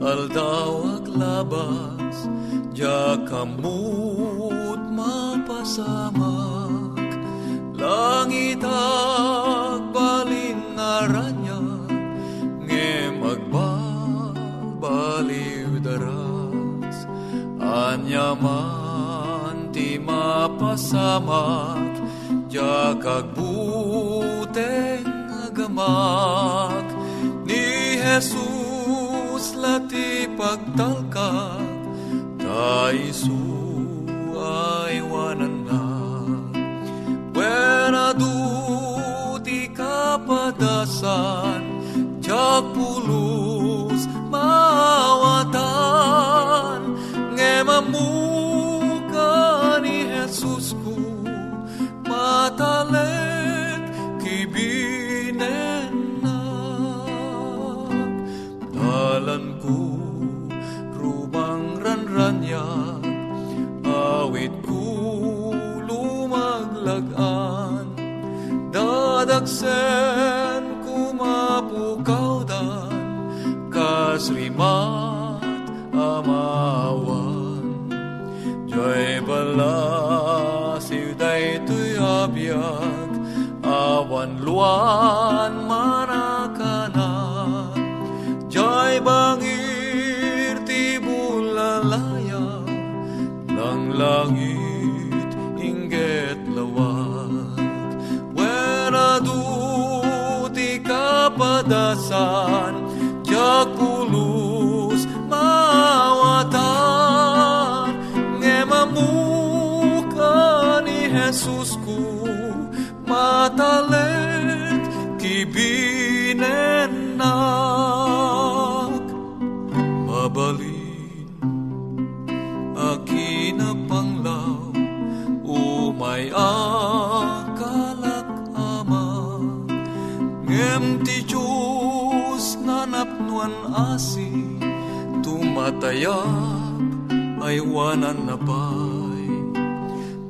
aldaw aglabas, ja mapasamak, langit agbalin naranya, nge magbabaliw daras, anyaman ti mapasamak, ja agamak, ni Jesus lati pagtalka Kaisu ay wanan na. Buena di kapadasan Jak pulus mawatan. Ngemamuka say Tumatayap ay wanan na pay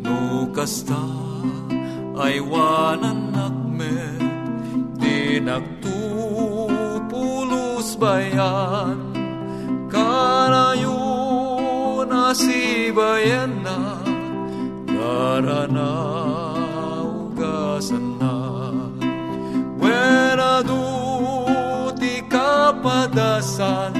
No kasta ay wanan nakmet Di nagtupulos bayan. Karayo na si bayan na Garanaw iwasan na. Wera du ti kapadasan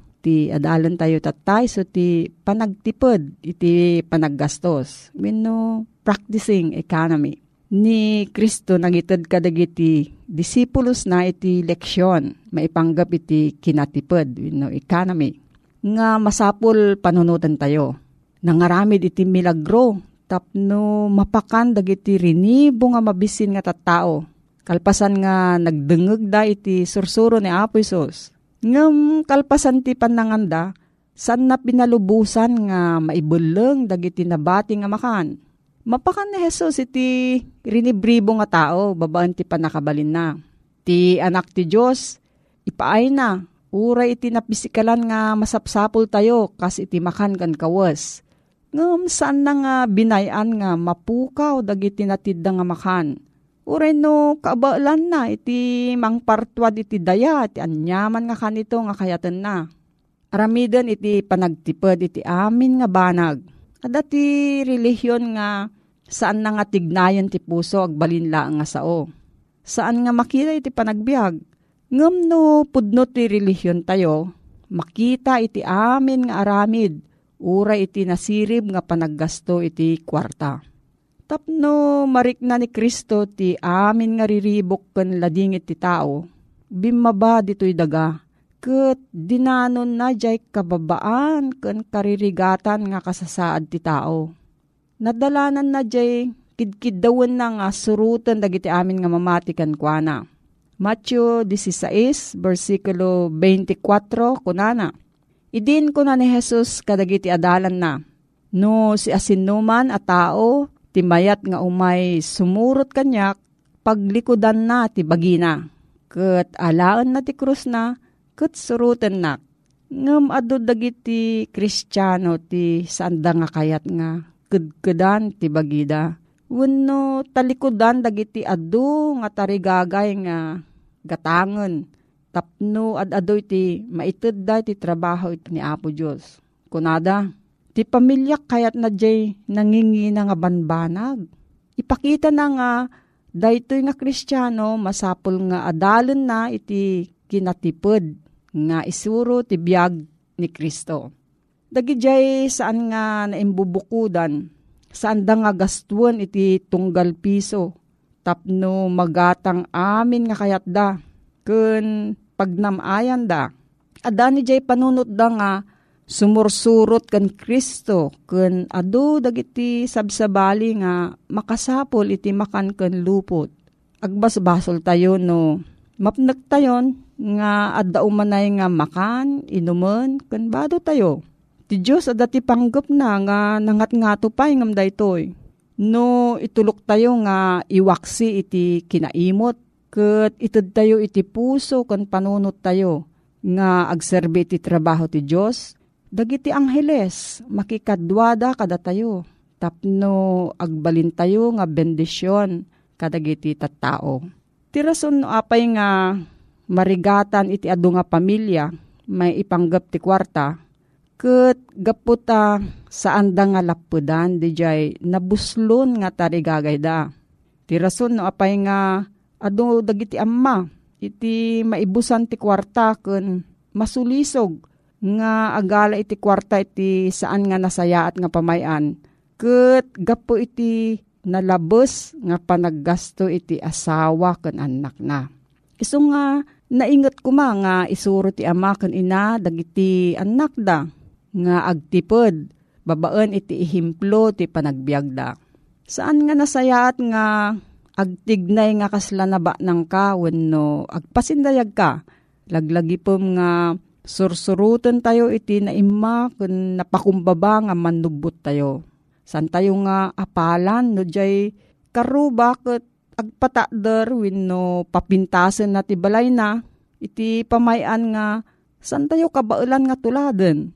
Ti adalan tayo tatay so ti panagtipod iti panaggastos. Wenno practicing economy. Ni Kristo nangitid kadagiti disipulos na iti leksyon maipanggap iti kinatipod wenno economy. Nga masapul panunutan tayo. Nangaramid iti milagro tapno mapakan dagiti rinibo nga mabisin nga tattao. Kalpasan nga nagdengeg da iti sursuro ni Apo Isos Ngam kalpasan ti pananganda, san na pinalubusan nga maibuleng dagiti nabati nga makan. Mapakan ni Jesus iti rinibribo nga tao, babaan ti panakabalin na. Ti anak ti Diyos, ipaay na, uray iti napisikalan nga masapsapul tayo, kas iti makan kan kawas. Ngam saan na nga binayan nga mapukaw dagiti natidda nga makan Uray no kaabaalan na iti mangpartwad iti daya iti anyaman nga kanito nga kayatan na. Aramidan iti panagtipad iti amin nga banag. Ada ti relihiyon nga saan na nga tignayan ti puso agbalinla nga sao. Saan nga makita iti panagbiag. Ngam no pudno ti relihiyon tayo, makita iti amin nga aramid, uray iti nasirib nga panaggasto iti kwarta Tapno marik na ni Kristo ti amin nga riribok ken ladingit ti tao, bimaba dito'y daga, ket dinanon na jay kababaan ken karirigatan nga kasasaad ti tao. Nadalanan na jay kidkiddawen na nga surutan dagiti amin nga mamati kan kuana. Matthew 16, versikulo 24, kunana. Idin ko na ni Jesus kadagiti adalan na. No si asinuman a tao timayat nga umay sumurot kanyak, paglikodan na ti bagina. Kat alaan na ti krus na, kat surutan na. Ngam ado dagiti kristyano ti sanda nga kayat nga kedkedan ti bagida. Wenno talikodan dagiti adu nga tarigagay nga gatangen. Tapno ad-ado iti maited da ti trabaho iti ni Apo Diyos. Kunada, Ti pamilya kayat na jay nangingi na nga banbanag. Ipakita na nga, daytoy nga kristyano, masapol nga adalon na iti kinatipod nga isuro ti biyag ni Kristo. Dagi jay saan nga naimbubukudan, saan da nga gastuan iti tunggal piso, tapno magatang amin nga kayat da, kun pagnamayan da. Ada ni jay panunot da nga, sumursurot kan Kristo ken adu dagiti sabsabali nga makasapol iti makan ken lupot. Agbasbasol tayo no mapnek tayon nga adda umanay nga makan, inuman, ken bado tayo. Ti Diyos adda ti panggap na nga nangat nga tupay ngam daytoy. No itulok tayo nga iwaksi iti kinaimot ket ited tayo iti puso ken panunot tayo nga agserbi iti trabaho ti Diyos Dagiti angheles, makikadwada kada tayo. Tapno agbalin tayo nga bendisyon kadagiti tattao. Tirason no apay nga marigatan iti adu nga pamilya, may ipanggap ti kwarta, ket gaputa saan da nga lapudan di jay nabuslon nga tarigagay da. Tirason no apay nga adu dagiti amma, iti maibusan ti kwarta ken masulisog nga agala iti kwarta iti saan nga nasayaat nga pamayan. Ket gapo iti nalabos nga panaggasto iti asawa ken anak na. Iso nga naingat ko nga isuro ti ama ken ina dagiti anak da. nga agtipod, babaan iti ihimplo ti panagbiagda. Saan nga nasayaat nga agtignay nga kasla na ba ng ka wenno agpasindayag ka. Laglagi po nga sursurutan tayo iti na ima kun napakumbaba nga manubot tayo. San tayo nga apalan no jay karu bakit agpatadar wenno papintasen na ti balay na iti pamayan nga san tayo kabaulan nga tuladen.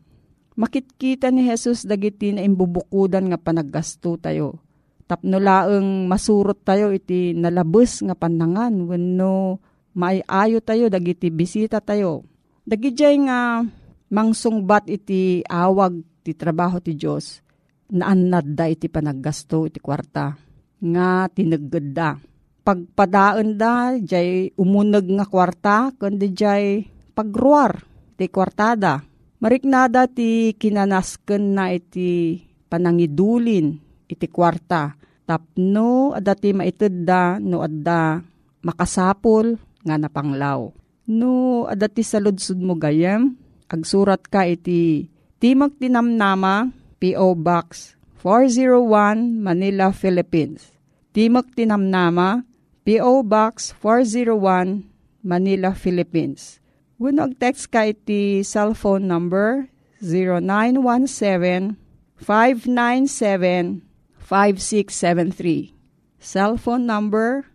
Makitkita ni Jesus dagiti na imbubukudan nga panaggasto tayo tapno laeng masurot tayo iti nalabes nga panangan wenno maayo tayo dagiti bisita tayo. Dagijay nga mangsungbat iti awag ti trabaho ti Dios naannad da iti panaggasto iti kwarta nga tinagad da. Pagpadaan da, jay umunag nga kwarta, kundi jay pagruar ti kwartada. Mariknada ti kinanasken na iti panangidulin iti kwarta. Tapno adati maited da no adda makasapol nga napanglaw. No adati sa ludsud mo gayem, agsurat ka iti Timog Tinamnama, P.O. Box 401 Manila, Philippines. Timog Tinamnama, P.O. Box 401 Manila, Philippines. When text ka iti cellphone number 0917 597 5673. Cellphone number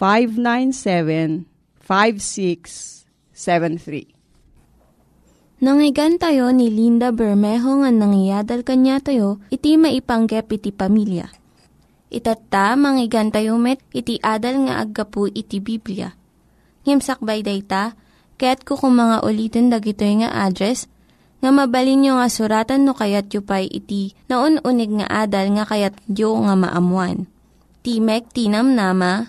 0917-597-5673. Nangyigan tayo ni Linda Bermejo nga nangyadal kanya tayo, iti maipanggep iti pamilya. Itatta, manggigan tayo met, iti adal nga aggapu iti Biblia. Ngimsakbay day ta, kaya't kukumanga ulitin dagito nga address nga mabalin nga suratan no kayat yu pa'y iti na unig nga adal nga kayat yu nga maamuan. Timek Tinam Nama,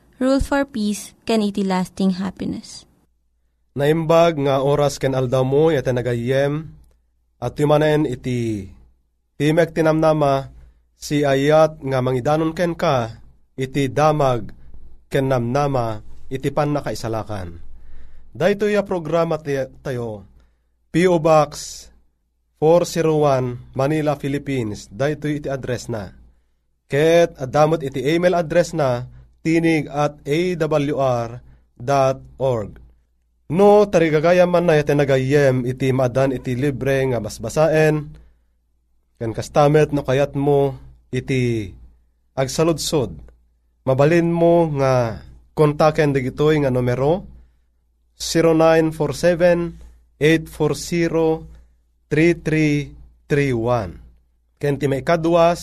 Rule for Peace, can iti lasting happiness. Naimbag nga oras ken aldaw mo iti nagayem at yumanen iti Timek Tinamnama si ayat nga mangidanon ken ka iti damag ken namnama iti pan nakaisalakan. Dahito ya programa tayo P.O. Box 401 Manila, Philippines. Dahito iti address na. Ket adamot iti email address na tinig at awr.org. No, tarigagaya man na iti nagayem iti maadan iti libre nga basbasaen. Kan kastamet no kayat mo iti agsaludsod. Mabalin mo nga kontaken digitoy nga numero 0947 0917-840-3331. Kenti may kadwa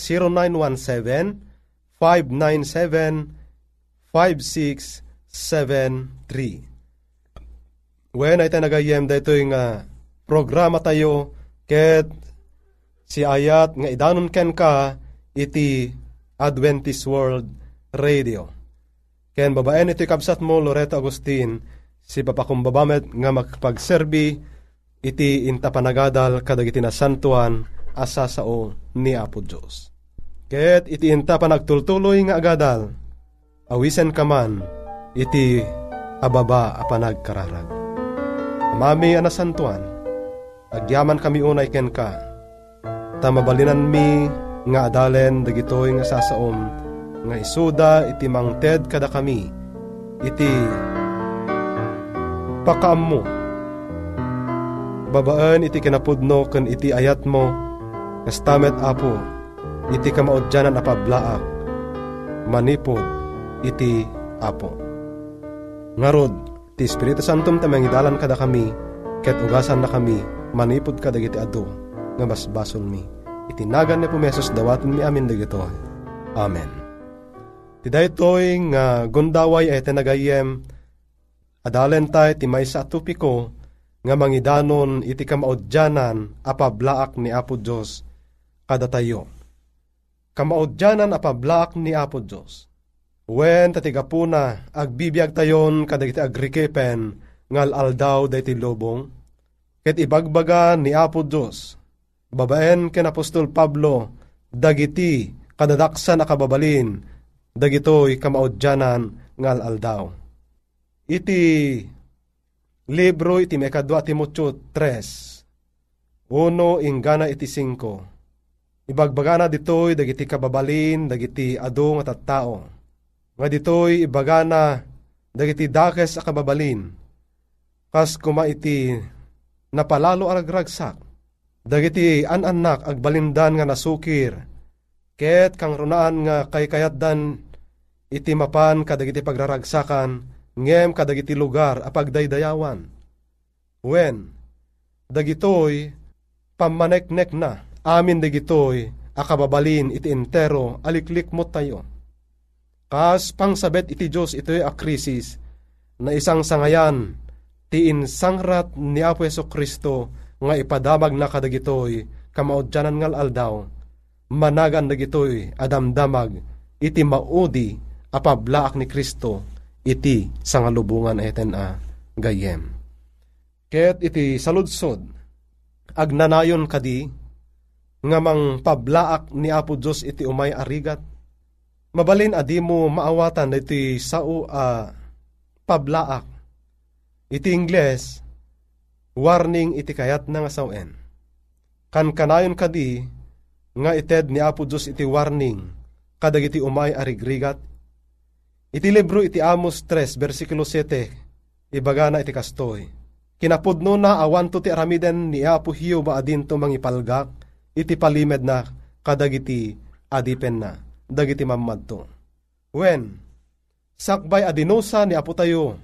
0917-597-5673. When ay tanagayem dito yung uh, programa tayo ket si ayat nga idanon ken ka iti Adventist World Radio. Ken babaen iti kabsat mo Loreto Agustin si papakumbabamet nga magpagserbi iti intapanagadal kadag iti nasantuan asa sao ni Apo Diyos. Ket iti inta panagtultuloy nga agadal, awisen ka man iti ababa a panagkararag. Mami anasantuan, agyaman kami unay ken ka, tamabalinan mi nga adalen dagitoy nga sasaom nga isuda iti mangted kada kami iti pakaam mo. Babaan iti kinapudno ken iti ayat mo, kastamet apo, iti kamaudyanan apablaak, manipod iti apo. Ngarod, ti Espiritu Santum tamangidalan kada kami, ket ugasan na kami, manipod kada iti adu, nga basbasol mi. Itinagan ni pumesos dawatin mi amin dagito. Amen. Ti daytoy nga gundaway ay tinagayem, Adalen tayo ti may sa tupiko nga mangidanon iti kamaudyanan apablaak ni Apo Diyos kada tayo. Kamaudyanan apablaak ni Apo Diyos. Wen tatigapuna agbibiyag tayon kadagiti agrikepen ngal aldaw dayti lobong. Ket ibagbaga ni Apo Diyos. Babaen ken Apostol Pablo dagiti kadadaksan akababalin dagitoy kamaudyanan ngal aldaw. Iti libro iti mekadwa Timotyo 3 uno ingana iti 5 Ibagbagana ditoy dagiti kababalin dagiti adu nga tattao. Nga ditoy ibagana dagiti dakes a kababalin. Kas kuma iti napalalo aragragsak. Dagiti an-anak agbalindan nga nasukir. Ket kang runaan nga kay kayatdan iti mapan kadagiti pagraragsakan ngem kadagiti lugar a pagdaydayawan. Wen, dagitoy pamaneknek na amin dagitoy akababalin iti entero aliklik mo tayo. Kas pangsabet iti Diyos ito'y a krisis na isang sangayan ti insangrat ni Apo Yeso Kristo nga ipadamag na kadagitoy kamaudyanan ngal aldaw managan dagitoy adamdamag iti maudi apablaak ni Kristo iti sangalubungan eten a gayem. Ket iti saludsod agnanayon kadi nga mang pablaak ni Apo Diyos iti umay arigat. Mabalin adi mo maawatan iti sao a uh, pablaak. Iti Ingles, warning iti kayat na nga sawen. Kan kanayon kadi, nga ited ni Apo Diyos iti warning, kadag iti umay arigrigat. Iti libro iti Amos 3, versikulo 7, ibaga na iti kastoy. Kinapudno na awan to ti aramiden ni Apo Hiyo ba adin to mangipalgak, iti palimed na kadagiti adipen na, dagiti mamadto. When, sakbay adinosa ni Apo tayo,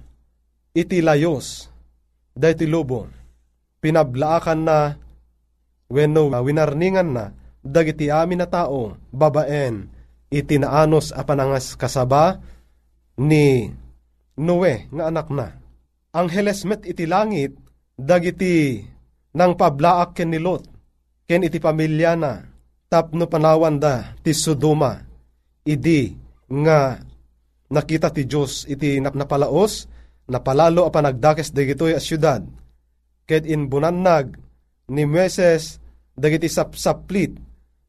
iti layos, dayti lobo, pinablaakan na, wenno winarningan na, dagiti amin na tao, babaen, iti naanos a kasaba, ni Noe nga anak na. Angheles met iti langit, dagiti nang pablaak ken ni Lot, ken iti pamilya na tapno panawan da ti Sodoma idi nga nakita ti Diyos iti napalaos napalalo a panagdakes dagitoy a syudad. Ket inbunannag ni Meses dagiti sapsaplit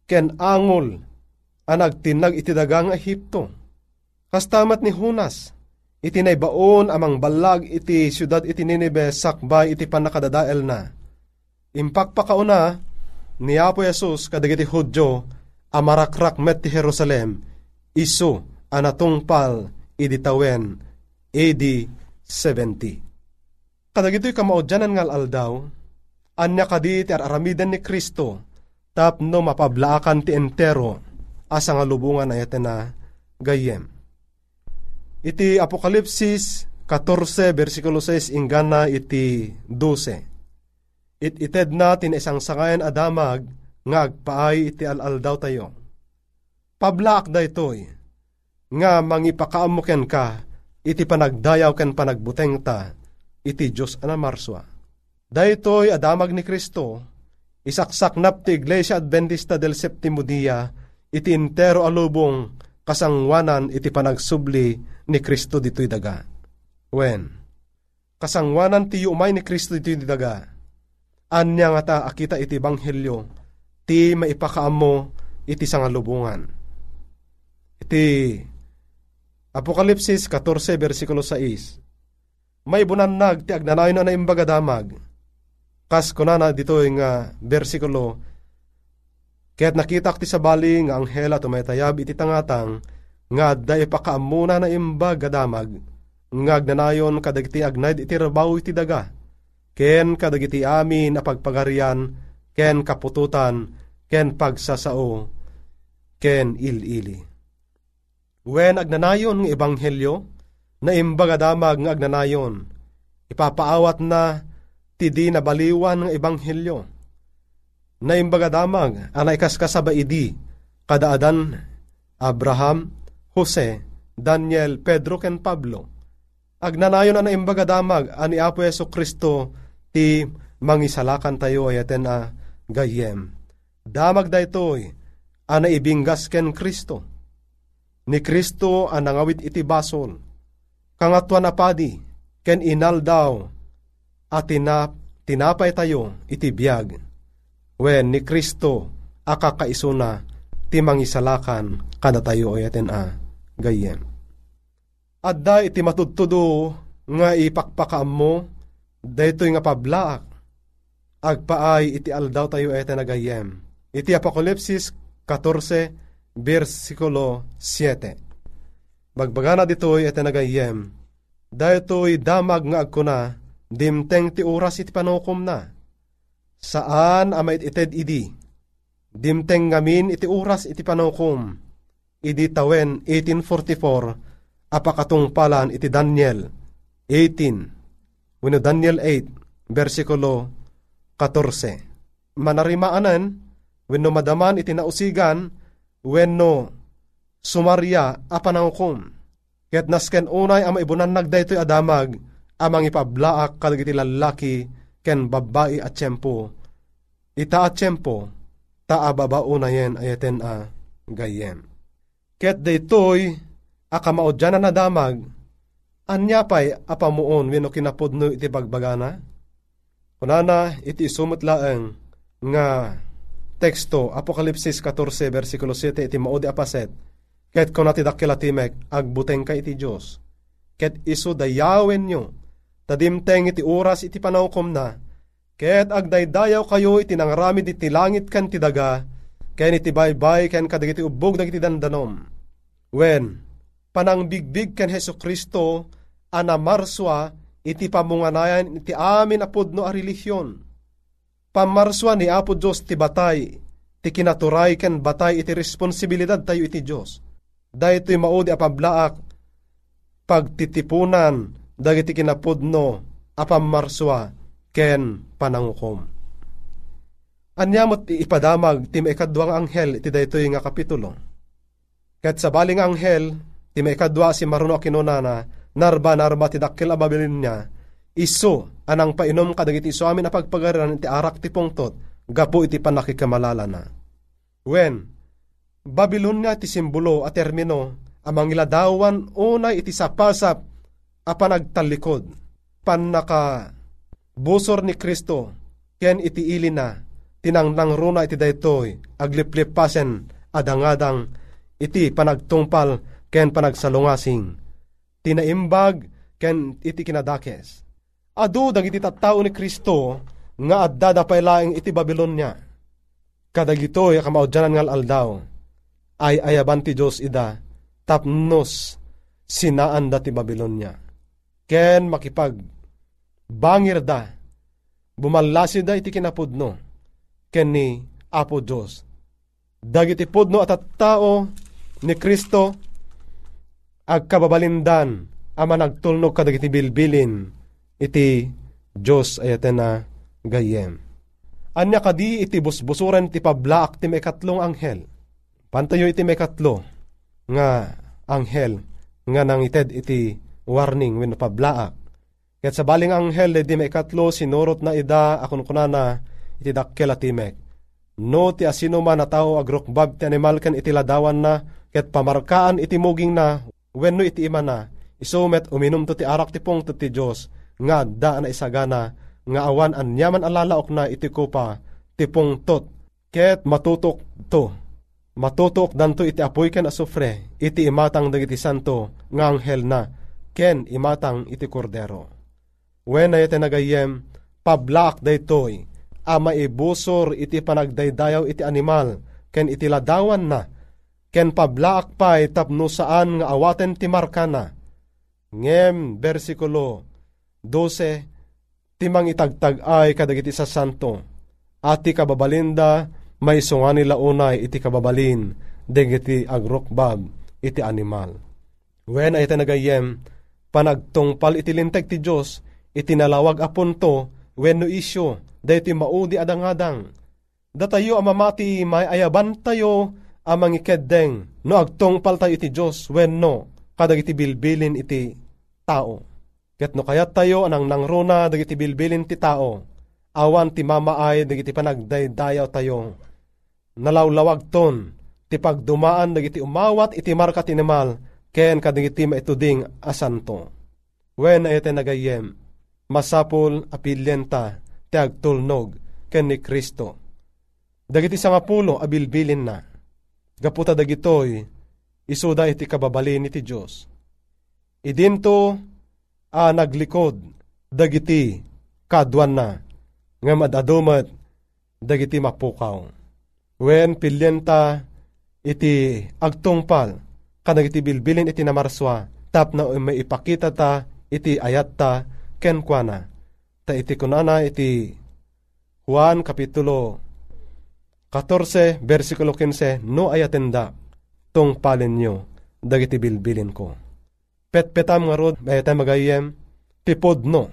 ken angol a nagtinag iti dagang Ehipto. Kastamat ni Hunas iti naibaon amang balag iti syudad iti Nineveh sakbay iti panakadadael na. Impakpakauna ni Apo Yesus kadagiti Hudyo amarakrak met ti Jerusalem iso anatungpal iditawen AD 70. Kadagito'y kamaudyanan ngal aldaw, anya kadi ti aramiden ni Kristo, tapno mapablaakan ti entero, asa nga lubungan na na gayem. Iti Apokalipsis 14 versikulo 6 ingana iti 12 It ited natin isang sangayan adamag, nga agpaay iti alaldaw tayo. Pablaak da itoy, nga mangipakaamuken ka, iti panagdayaw ken panagbuteng ta, iti Diyos anamarswa. Daytoy adamag ni Kristo, isaksaknap ti Iglesia Adventista del Septimo Dia, iti intero alubong kasangwanan iti panagsubli ni Kristo dito'y daga. When? Kasangwanan ti umay ni Kristo dito'y daga Anya nga ta akita iti banghelyo, ti maipakaamo iti sangalubungan. Iti Apokalipsis 14 versikulo 6 May bunannag ti agnanayon na imbaga damag. Kas kunana dito nga versikulo Kaya't nakita ti sa bali nga anghela tumaytayab iti tangatang nga da ipakaamuna na imbaga damag nga agnanayon kadagiti agnayd iti rabaw iti daga ken kadagiti amin a pagpagarian, ken kapututan, ken pagsasao, ken ilili. Wen agnanayon ng ebanghelyo, na imbaga damag ng agnanayon, ipapaawat na ti di na baliwan ng ebanghelyo. Na imbaga damag, anay kaskasaba idi, kadaadan, Abraham, Jose, Daniel, Pedro, ken Pablo. Agnanayon na imbaga damag, ani Apo Yeso Kristo, ti mangisalakan tayo ayaten a gayem. Damag da ito'y ana ibinggas ken Kristo. Ni Kristo ang nangawit iti basol. Kangatwa na padi, ken inal daw, at tinap, tinapay tayo iti biyag. When ni Kristo akakaisuna ti mangisalakan kada tayo ayaten a gayem. Adda iti matudtudo nga ipakpakaam mo, daytoy nga pablaak, agpaay iti aldaw tayo ayaten a gayem. Iti Apokalipsis 14, versikulo 7. Bagbagana ditoy iti nagayem, daytoy damag nga agkuna, dimteng ti oras iti panukom na. Saan ama ited idi? Dimteng ngamin iti oras iti panukom. Idi tawen 1844, apakatong palan iti Daniel 18. Wino Daniel 8, versikulo 14. Manarimaanan, wenno madaman iti nausigan, wenno sumarya apanangkom. Ket nasken unay ama ibunan nagdaytoy adamag, amang ipablaak kadagiti lalaki ken babae at tiyempo. Ita at tiyempo, ta ababauna ayaten a gayem. Ket daytoy akamaodyan na nadamag, anya pay apamuon wenno kinapudno iti bagbagana? Kunana iti isumot laeng nga teksto Apokalipsis 14 versikulo 7 iti maudi apaset. Ket kuna ti dakkela timek agbuteng ka iti Dios ket isu dayawen nyo. Tadimteng iti oras iti panawkom na. Ket agdaydayaw kayo iti nangramid iti langit kan ti daga ken iti baybay ken kadagiti ubog dagiti dandanom. Wen panang bigbig ken Hesu Kristo ana marswa iti pamunganayan iti amin apod no a relisyon pamarswa ni Apo Diyos ti batay, ti kinaturay ken batay iti responsibilidad tayo iti Diyos. Dahito maudi apablaak, pagtitipunan, dagiti kinapudno, apamarswa, ken panangukom. Anyamot ipadamag ti maikadwang anghel iti daytoy nga kapitulo. Ket sa baling anghel, ti maikadwa si maruno kinunana, narba narba ti dakkel ababilin niya, iso anang painom kadagiti iso amin na pagpagaran iti arak ti pungtot, gapo iti panakikamalala na. When, Babylonia ti simbolo a termino, amang iladawan unay iti sapasap a panagtalikod, panaka busor ni Kristo, ken iti ili na, tinangnang runa iti daytoy, agliplipasen adangadang, iti panagtungpal ken panagsalungasing, tinaimbag ken iti kinadakes Adu dagiti tattao ni Kristo nga adda da laing iti Babylonia. Kadagito ya kamaudyanan ngal aldaw ay ayaban ti Diyos ida tapnos sinaan da ti Babylonia. Ken makipag bangir da bumalasi da iti kinapudno ken ni Apo Diyos. Dagiti pudno at tao ni Kristo agkababalindan ama nagtulnog kadagiti bilbilin iti Diyos ayaten na gayem. Anya kadi iti busbusuran ti pablaak ti may katlong anghel. Pantayo iti may katlo nga anghel nga nang ited iti warning when pablaak. Ket sa baling anghel di may katlo sinurot na ida akon kunana iti dakkel atimek. No ti asino man na tao agrokbab ti animal ken iti ladawan na ket pamarkaan iti muging na wenno iti ima na isumet uminom to ti arak ti pong to ti Diyos nga da na isagana nga awan anyaman alalaok na iti kupa tipong tot ket matutok to. Matutok danto iti apoy ken asufre iti imatang dagiti santo nga anghel na ken imatang iti kordero. Wen na iti nagayem pablak daytoy ama ibusor iti panagdaydayaw iti animal ken iti ladawan na ken pablaak pay tapno saan nga awaten ti markana ngem bersikulo 12 timang itagtag ay kadagiti sa santo. Ati kababalinda may sunga nila unay iti kababalin dagiti agrokbab iti animal. When ay nagayem panagtungpal iti linteg ti Diyos iti nalawag apunto when no isyo dahiti maudi adangadang. Datayo amamati may ayaban tayo amang ikeddeng no agtungpal tayo iti Diyos when no kadag iti bilbilin iti tao Ket no kayat tayo anang nangruna dagiti bilbilin ti tao, awan ti mamaay dagiti panagdaydayaw tayo. Nalawlawag ton, ti pagdumaan dagiti umawat iti marka tinimal, ken kadagiti maituding asanto. Wen ayete nagayem, masapul apilyenta ti agtulnog ken ni Kristo. Dagiti sangapulo abilbilin na. Gaputa dagitoy, isuda iti kababalin iti Diyos. Idinto a naglikod dagiti kadwan na nga madadumat dagiti mapukaw. Wen pilyenta iti agtungpal kadagiti bilbilin iti namarswa tap na may ipakita ta iti ayat ta ken kuana. Ta iti kunana iti Juan Kapitulo 14, versikulo 15, no ayatenda, tungpalin nyo, dagiti bilbilin ko. Petpetam nga rod, bayata magayem, tipod no,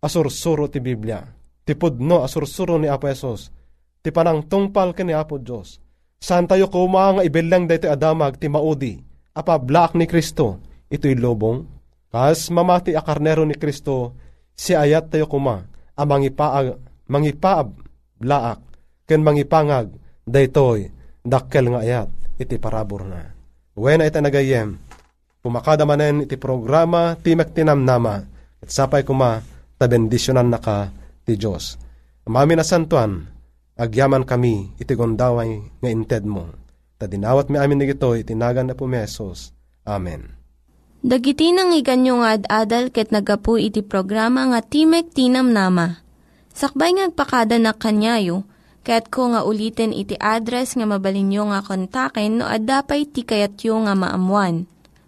asursuro ti Biblia. Tipod no, asursuro ni Apo Esos. Ti panang tungpal ka ni Apo Diyos. Saan tayo kuma nga ibilang dito adamag ti maudi, apa blaak ni Kristo, ito'y lobong. Kas mamati a karnero ni Kristo, si ayat tayo kuma, amang ipaag, mangipaab, blaak, ken mangipangag, daytoy, dakkel nga ayat, iti parabor na. Wena ita nagayem, pumakada manen iti programa, timek tinamnama, at sapay kuma, tabendisyonan na ka, ti Diyos. Mami na santuan, agyaman kami, iti gondaway nga inted mo. Tadinawat mi amin nigito, itinagan na pumesos. Amen. Dagiti nang iganyo nga ad-adal ket nagapu iti programa nga Timek Tinam Nama. Sakbay ngagpakada na kanyayo, ket ko nga ulitin iti address nga mabalinyo nga kontaken no ad-dapay tikayatyo nga maamuan.